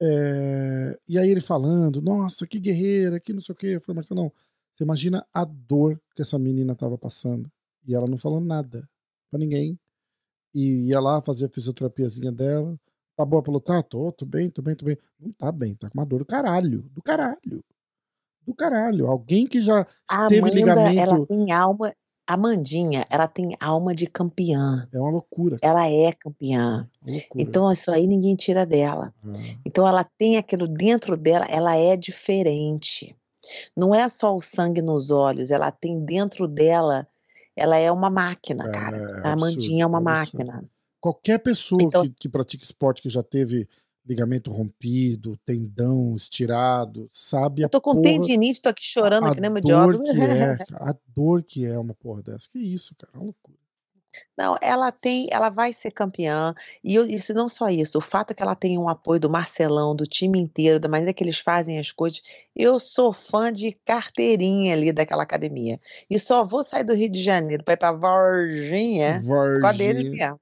é, E aí ele falando, nossa, que guerreira, que não sei o quê. Eu falei, Marcelão, você imagina a dor que essa menina tava passando. E ela não falou nada pra ninguém. E ia lá fazer a fisioterapiazinha dela. Tá boa pra lutar? Tô, tô bem, tô bem, tô bem. Não tá bem, tá com uma dor do caralho. Do caralho. Do caralho. Alguém que já A teve Amanda, ela ligamento. tem alma. Amandinha, ela tem alma de campeã. É uma loucura. Ela é campeã. Loucura. Então, isso aí ninguém tira dela. Ah, Então, ela tem aquilo dentro dela, ela é diferente. Não é só o sangue nos olhos, ela tem dentro dela, ela é uma máquina, cara. é A Amandinha é uma é máquina. Qualquer pessoa Então- que, que pratica esporte que já teve ligamento rompido, tendão estirado, sabe a Eu tô com porra, tendinite, tô aqui chorando a que nem idiota. que é, a dor que é uma porra dessa. Que isso, cara, é uma loucura. Não, ela tem, ela vai ser campeã. E eu, isso não só isso, o fato é que ela tem um apoio do Marcelão, do time inteiro, da maneira que eles fazem as coisas. Eu sou fã de carteirinha ali daquela academia. E só vou sair do Rio de Janeiro para ir para Varginha por causa Varginha. mesmo.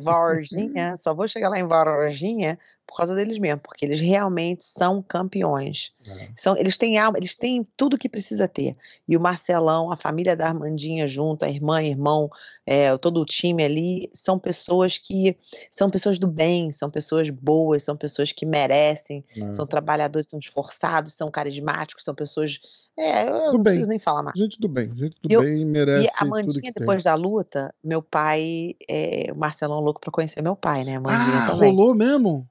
Varginha, só vou chegar lá em Varginha por causa deles mesmo, porque eles realmente são campeões. É. São, eles têm alma, eles têm tudo que precisa ter. E o Marcelão, a família da Armandinha junto, a irmã, irmão, é, todo o time ali, são pessoas que são pessoas do bem, são pessoas boas, são pessoas que merecem, É. são trabalhadores, são esforçados, são carismáticos, são pessoas. É, eu Do não bem. preciso nem falar mais. Gente do bem, gente do Eu- bem E merece a tudo Mandinha, que tem. depois da luta, meu pai, é, o Marcelão louco pra conhecer meu pai, né? A Mandinha Ah, também. rolou mesmo?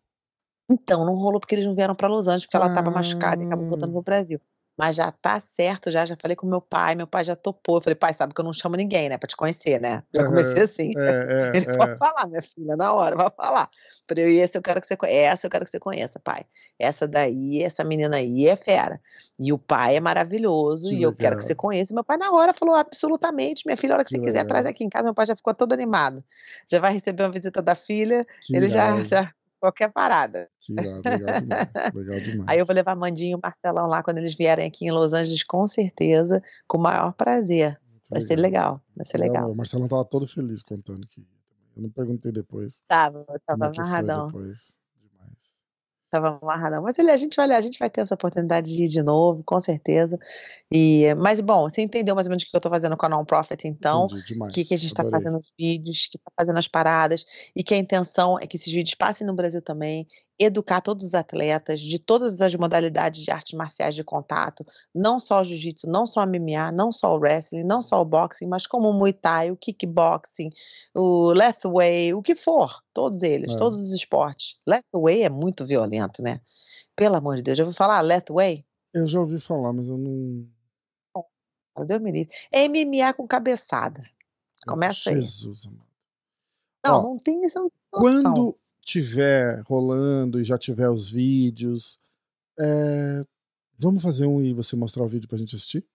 Então, não rolou porque eles não vieram para Los Angeles, porque ela estava machucada e acabou Ah. voltando pro Brasil. Mas já tá certo, já, já falei com meu pai, meu pai já topou. Eu falei, pai, sabe que eu não chamo ninguém, né, pra te conhecer, né? Já Aham. comecei assim. É, é, Ele é. pode falar, minha filha, na hora, vai falar. Falei, e esse eu quero que você conheça, essa eu quero que você conheça, pai. Essa daí, essa menina aí é fera. E o pai é maravilhoso, Que e eu quero que legal. você conheça. Meu pai, na hora, falou, absolutamente, minha filha, a hora que, Que você quiser, traz legal. aqui em casa. Meu pai já ficou todo animado. Já vai receber uma visita da filha, Que ele já, já, qualquer parada. que irado, legal demais, legal demais. Aí eu vou levar Mandinho e o Marcelão lá quando eles vierem aqui em Los Angeles, com certeza, com o maior prazer. Muito Vai ser legal, vai ser legal. O Marcelão tava todo feliz contando que. Eu não perguntei depois Tava, tava é amarradão. depois. Demais. Tava amarradão. Mas ele, a gente, olha, a gente vai ter essa oportunidade de ir de novo, com certeza. E, mas, bom, você entendeu mais ou menos o que eu tô fazendo com a Non-Profit, então. O que, que a gente está fazendo os vídeos, que está fazendo as paradas, e que a intenção é que esses vídeos passem no Brasil também, educar todos os atletas de todas as modalidades de artes marciais de contato, não só o jiu-jitsu, não só MMA, não só o wrestling, não só o boxing, mas como o Muay Thai, o kickboxing, o Lethway, o que for, todos eles, É. todos os esportes. Lethway é muito violento, né? Pelo amor de Deus, já vou falar Lethway? Eu já ouvi falar, mas eu não. Deus me livre. É MMA com cabeçada. Começa aí. Jesus, amado. Não, Ó, não tem noção. Quando tiver rolando e já tiver os vídeos, é, vamos fazer um e você mostrar o vídeo pra gente assistir?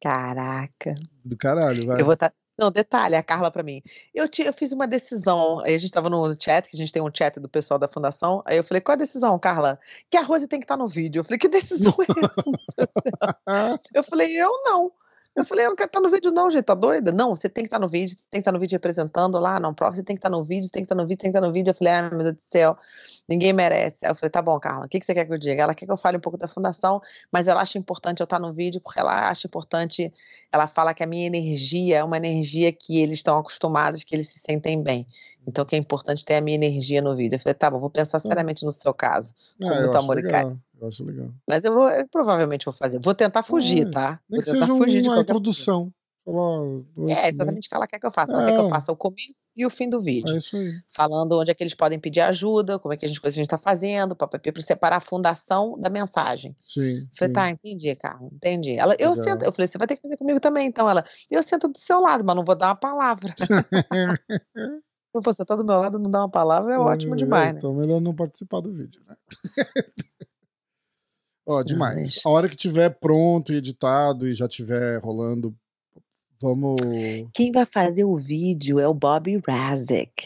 Caraca. Do caralho, vai. Eu vou estar. Não, detalhe, a Carla pra mim. Eu, ti- eu fiz uma decisão. Aí a gente tava no chat, que a gente tem um chat do pessoal da fundação. Aí eu falei, qual a decisão, Carla? Que a Rose tem que estar no vídeo. Eu falei, que decisão é essa? Eu falei, eu não. Eu falei, eu não quero estar no vídeo, não, gente, tá doida? Não, você tem que estar no vídeo, tem que estar no vídeo representando lá, não, prof, você tem que estar no vídeo, tem que estar no vídeo, tem que estar no vídeo. Eu falei, ah, meu Deus do céu, ninguém merece. Aí eu falei, tá bom, Carla, o que, que você quer que eu diga? Ela quer que eu fale um pouco da fundação, mas ela acha importante eu estar no vídeo, porque ela acha importante, ela fala que a minha energia é uma energia que eles estão acostumados, que eles se sentem bem. Então, que é importante ter a minha energia no vídeo. Eu falei, tá bom, vou pensar seriamente no seu caso. Com ah, muito amor e carinho. legal. Eu acho legal. Mas eu, vou, eu provavelmente vou fazer. Vou tentar fugir, É, tá? Nem Vou que seja fugir de uma introdução. Falou, "Oi, É, tudo bem?" exatamente o que ela quer que eu faça. Ela quer que eu É. faça o começo e o fim do vídeo. É isso aí. Falando onde é que eles podem pedir ajuda, como é que a gente, coisa a gente tá fazendo, pra separar a fundação da mensagem. Sim. Falei, sim. tá, entendi, Carla, entendi. Ela, eu Legal. sento, eu falei, você vai ter que fazer comigo também, então. Ela, eu sento do seu lado, mas não vou dar uma palavra. Se você tá do meu lado não dá uma palavra, é ótimo demais, né? Então melhor não participar do vídeo, né? Ó, demais. mas- A hora que tiver pronto e editado e já tiver rolando, vamos. Quem vai fazer o vídeo é o Bob Razek.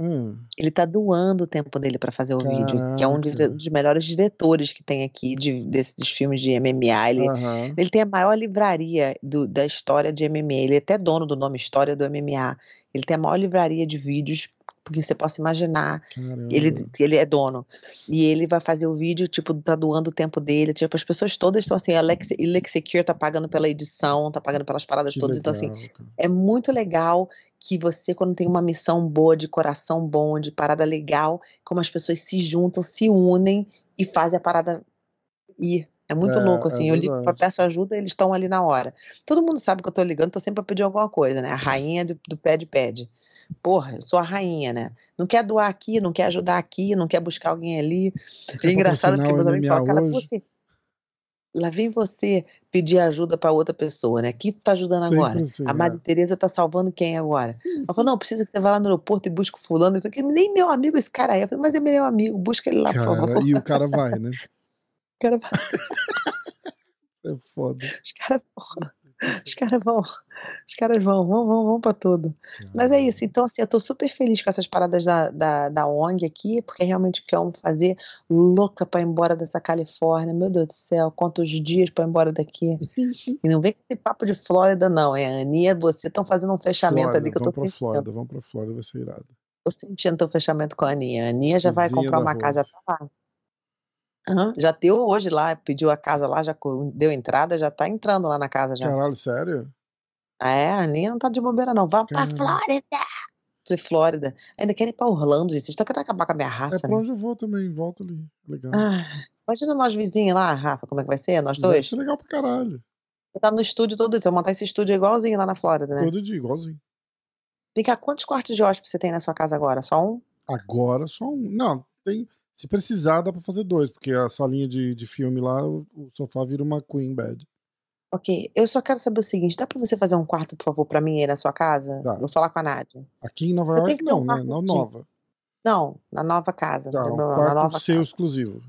Hum, Ele tá doando o tempo dele pra fazer o vídeo, que é um Caraca. dos melhores diretores que tem aqui de, desses filmes de MMA. Ele, aham. Ele tem a maior livraria do- da história de MMA. Ele é até dono do nome História do MMA. Ele tem a maior livraria de vídeos que você possa imaginar. Caramba. Ele, ele é dono. E ele vai fazer o vídeo, tipo, tá doando o tempo dele. Tipo, as pessoas todas estão assim, Alex, Lexecure tá pagando pela edição, tá pagando pelas paradas Que todas. Então, assim, legal, cara. é muito legal que você, quando tem uma missão boa, de coração bom, de parada legal, como as pessoas se juntam, se unem e fazem a parada ir. É muito É, louco, é assim. eu ligo pra peço ajuda, eles estão ali na hora. Todo mundo sabe que eu tô ligando, tô sempre pra pedir alguma coisa, né? A rainha do, do pede pede. Porra, eu sou a rainha, né? Não quer doar aqui, não quer ajudar aqui, não quer buscar alguém ali. É engraçado porque meus amigos falam, cara, você. Lá vem você pedir ajuda pra outra pessoa, né? Quem tu tá ajudando Sempre agora? assim, a Madre é. Teresa tá salvando quem agora? Ela falou, não, preciso que você vá lá no aeroporto e busque o fulano. Eu falei, nem meu amigo esse cara aí. Eu falei, mas é meu amigo, busca ele lá, por favor. Cara, e o cara vai, né? O cara- É foda. Os caras vão. Os caras vão. Os caras vão, vão, vão, vão pra tudo. Mas é isso. Então, assim, eu tô super feliz com essas paradas da, da, da ONG aqui, porque é realmente o que eu amo fazer. Louca pra ir embora dessa Califórnia. Meu Deus do céu, quantos dias pra ir embora daqui. E não vem com esse papo de Flórida, não. É, a Aninha, você estão fazendo um fechamento Flórida, ali que eu tô vamos pra sentindo. Flórida, vamos pra Flórida, vai ser irado. Tô sentindo teu fechamento com a Aninha. A Aninha já vai comprar uma casa, já tá lá. Aham, Já deu hoje lá, pediu a casa lá, já deu entrada, já tá entrando lá na casa já. Caralho, sério? É, a Aninha não tá de bobeira, não. Vamos pra Caralho. Flórida! Falei, Flórida. Ainda querem ir pra Orlando, gente. Vocês estão querendo acabar com a minha É raça, pra né? onde eu vou também, volta ali. Legal. Ah, imagina nós vizinhos lá, Rafa, como é que vai ser? Nós Vai dois? ser legal pra caralho. Você tá no estúdio todo dia. Eu vou montar esse estúdio igualzinho lá na Flórida, né? Todo dia, igualzinho. Vem cá, quantos quartos de hóspede você tem na sua casa agora? Só um? Agora só um. Não, tem. Se precisar, dá pra fazer dois, porque a salinha de, de filme lá, o, o sofá vira uma queen bed. Ok, eu só quero saber o seguinte: dá pra você fazer um quarto, por favor, pra mim aí na sua casa? Dá. Vou falar com a Nádia. Aqui em Nova Eu York, ter um não, né? quarto Na de- nova. Não, na nova casa. Tá, não um problema, na quarto nova seu casa. exclusivo.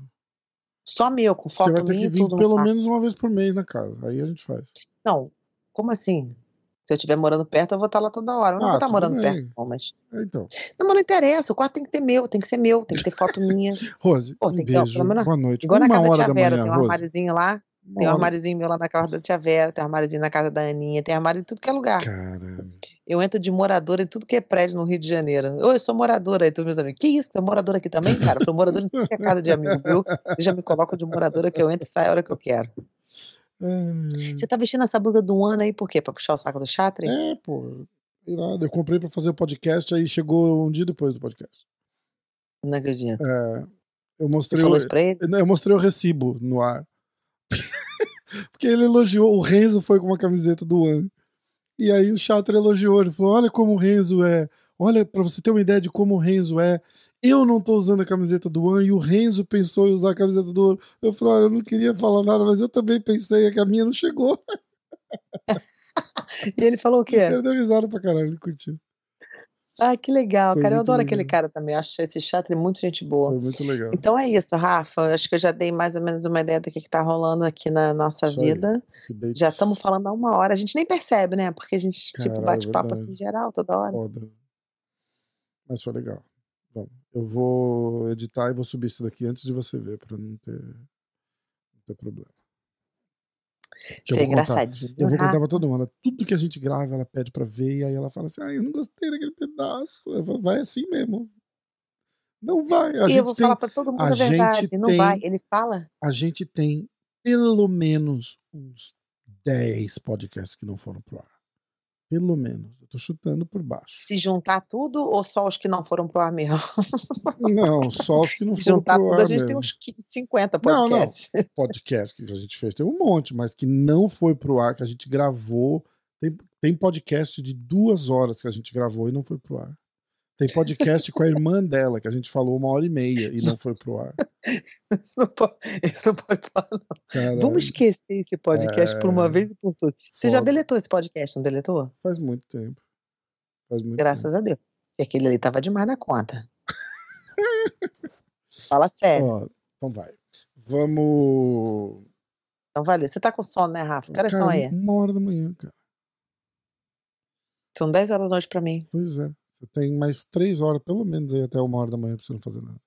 Só meu, com foto Você vai ter minha que vir pelo quarto. menos uma vez por mês na casa. Aí a gente faz. Não, como assim? Se eu estiver morando perto, eu vou estar lá toda hora. Eu não Ah, vou estar tudo morando bem. perto, não, mas. É, então. Não, mas não interessa. O quarto tem que ter meu, tem que ser meu, tem que ter foto minha. Rose, Pô, um tem que ter, beijo. pelo menos- Boa noite. Igual na uma casa da tia Vera, manhã, tem um Rose. armáriozinho lá. Uma Tem um hora- armáriozinho meu lá na casa da tia Vera, tem um armáriozinho na casa da Aninha, tem armário em tudo que é lugar. Caramba. Eu entro de moradora em tudo que é prédio no Rio de Janeiro. Oi, eu sou moradora aí, tu meus amigos. Que isso? Tu é moradora aqui também, cara? Eu sou moradora em tudo que é casa de amigo, viu? Eu já me coloco de moradora que eu entro e saio a hora que eu quero. É, Você tá vestindo essa blusa do ano aí por quê? Pra puxar o saco do Chatre? É, pô. Irado. Eu comprei pra fazer o podcast, aí chegou um dia depois do podcast. Não acredito. É, eu Você mostrei falou o, pra ele? eu mostrei o recibo no ar. Porque ele elogiou, o Renzo foi com uma camiseta do One. E aí o Chatter elogiou, ele falou: olha como o Renzo é. Olha, pra você ter uma ideia de como o Renzo é. Eu não tô usando a camiseta do One e o Renzo pensou em usar a camiseta do One. Eu falei: olha, eu não queria falar nada, mas eu também pensei é que a minha não chegou. E ele falou o quê? Ele deu risada pra caralho, ele curtiu. Ah, que legal, Foi cara. Eu adoro aquele legal. cara também. Eu acho esse Chatre muito gente boa. Foi muito legal. Então é isso, Rafa. Eu acho que eu já dei mais ou menos uma ideia do que, que tá rolando aqui na nossa Isso vida. Já estamos falando há uma hora. A gente nem percebe, né? Porque a gente, tipo, Caralho, bate papo verdade. assim geral toda hora. Foda. Mas foi legal. Bom, eu vou editar e vou subir isso daqui antes de você ver, pra não ter, não ter problema. Que eu é vou contar, engraçadinho. eu vou contar Rafa. pra todo mundo. Tudo que a gente grava, ela pede pra ver, e aí ela fala assim: ah, eu não gostei daquele pedaço. Eu falo, vai assim mesmo. Não vai. A E gente eu vou tem, falar pra todo mundo a a verdade. gente Não vai. Ele fala? a gente tem pelo menos uns 10 podcasts que não foram pro ar. Pelo menos. Eu tô chutando por baixo. Se juntar tudo ou só os que não foram pro ar mesmo? Não, só os que não Se foram juntar pro tudo, ar a gente tem mesmo. uns 15, 50 Não, não. podcasts. podcast que a gente fez tem um monte, mas que não foi pro ar, que a gente gravou, Tem, tem podcast de duas horas que a gente gravou e não foi pro ar. Tem podcast com a irmã dela, que a gente falou uma hora e meia e não foi pro ar. Isso não pode, isso não pode falar, não. Caralho, Vamos esquecer esse podcast por uma É, vez e por todas. Você já deletou esse podcast, não deletou? Faz muito tempo. Faz muito Graças a Deus. E aquele ali tava demais da conta. Fala sério. tempo. Ó, então vai. Vamos. Então, valeu. Você tá com sono, né, Rafa? Que horas Cara, são aí? uma hora da manhã, cara. São 10 horas da noite pra mim. Pois é. Você tem mais três horas, pelo menos, aí até uma hora da manhã pra você não fazer nada.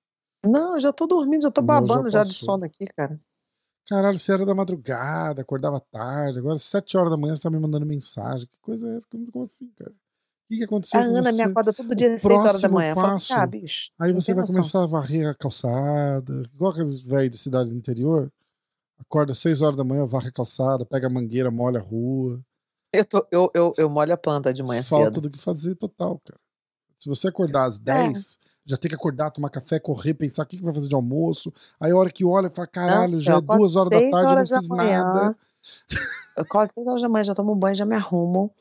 Não, eu já tô dormindo, já tô O meu já babando já, de sono aqui, cara. Caralho, você era da madrugada, acordava tarde, agora sete horas da manhã você tá me mandando mensagem. Que coisa é essa? Como, assim, cara? O que, que aconteceu A Ana me acorda todo dia às 6 horas da manhã. Eu falo, passo, ah, bicho. Aí você vai noção. começar a varrer a calçada, igual aqueles velhos de cidade do interior. Acorda às 6 horas da manhã, varre a calçada, pega a mangueira, molha a rua. Eu, tô, eu, eu, eu molho a planta de manhã Falta cedo. do que fazer total, cara. Se você acordar às 10, já tem que acordar, tomar café, correr, pensar o que, que vai fazer de almoço. Aí a hora que olha, fala, caralho, Não, já é duas horas da tarde, eu não horas fiz nada. Eu quase 6 horas da manhã já tomo banho, já me arrumo,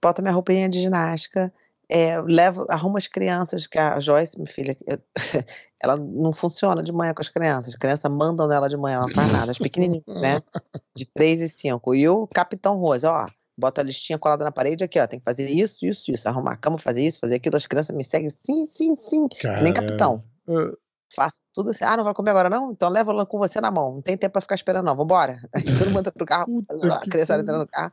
boto minha roupinha de ginástica, é, levo, arrumo as crianças, porque a Joyce, minha filha, eu- ela não funciona de manhã com as crianças. As crianças mandam nela de manhã, ela não faz nada. As pequenininhas, né? De 3 e 5. E o Capitão Rosa, ó, bota a listinha colada na parede aqui, ó, tem que fazer isso, isso, isso. Arrumar a cama, fazer isso, fazer aquilo. As crianças me seguem, sim, sim, sim. Nem. Capitão. Ah, Faço tudo assim. Ah, não vai comer agora não? Então leva ela com você na mão. Não tem tempo pra ficar esperando, não. Vambora. Aí todo mundo entra pro carro, a que criançada entra no carro.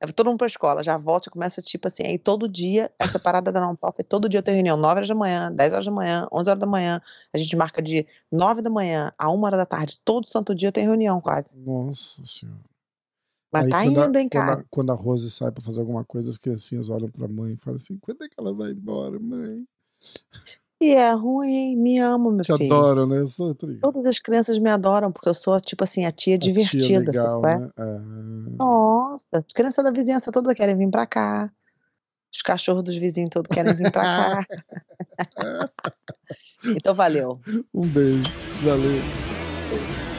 Leva todo mundo pra escola, já volta e começa tipo assim. Aí todo dia, essa parada da tofa, todo dia eu tenho reunião, 9 horas da manhã, 10 horas da manhã, 11 horas da manhã. A gente marca de 9 da manhã a 1 hora da tarde. Todo santo dia eu tenho reunião quase. Nossa senhora. Mas Aí tá quando a- indo, hein, quando a- cara. Quando a Rose sai pra fazer alguma coisa, as criancinhas olham pra mãe e falam assim: quando é que ela vai embora, mãe? E é ruim, hein? Me amo, meu Te filho. adoram, né? Eu sou Todas as crianças me adoram, porque eu sou, tipo assim, a tia a tia divertida, legal, sabe? é? né? É. Nossa, as crianças da vizinhança toda querem vir pra cá. Os cachorros dos vizinhos todos querem vir pra cá. então valeu. Um beijo. Valeu.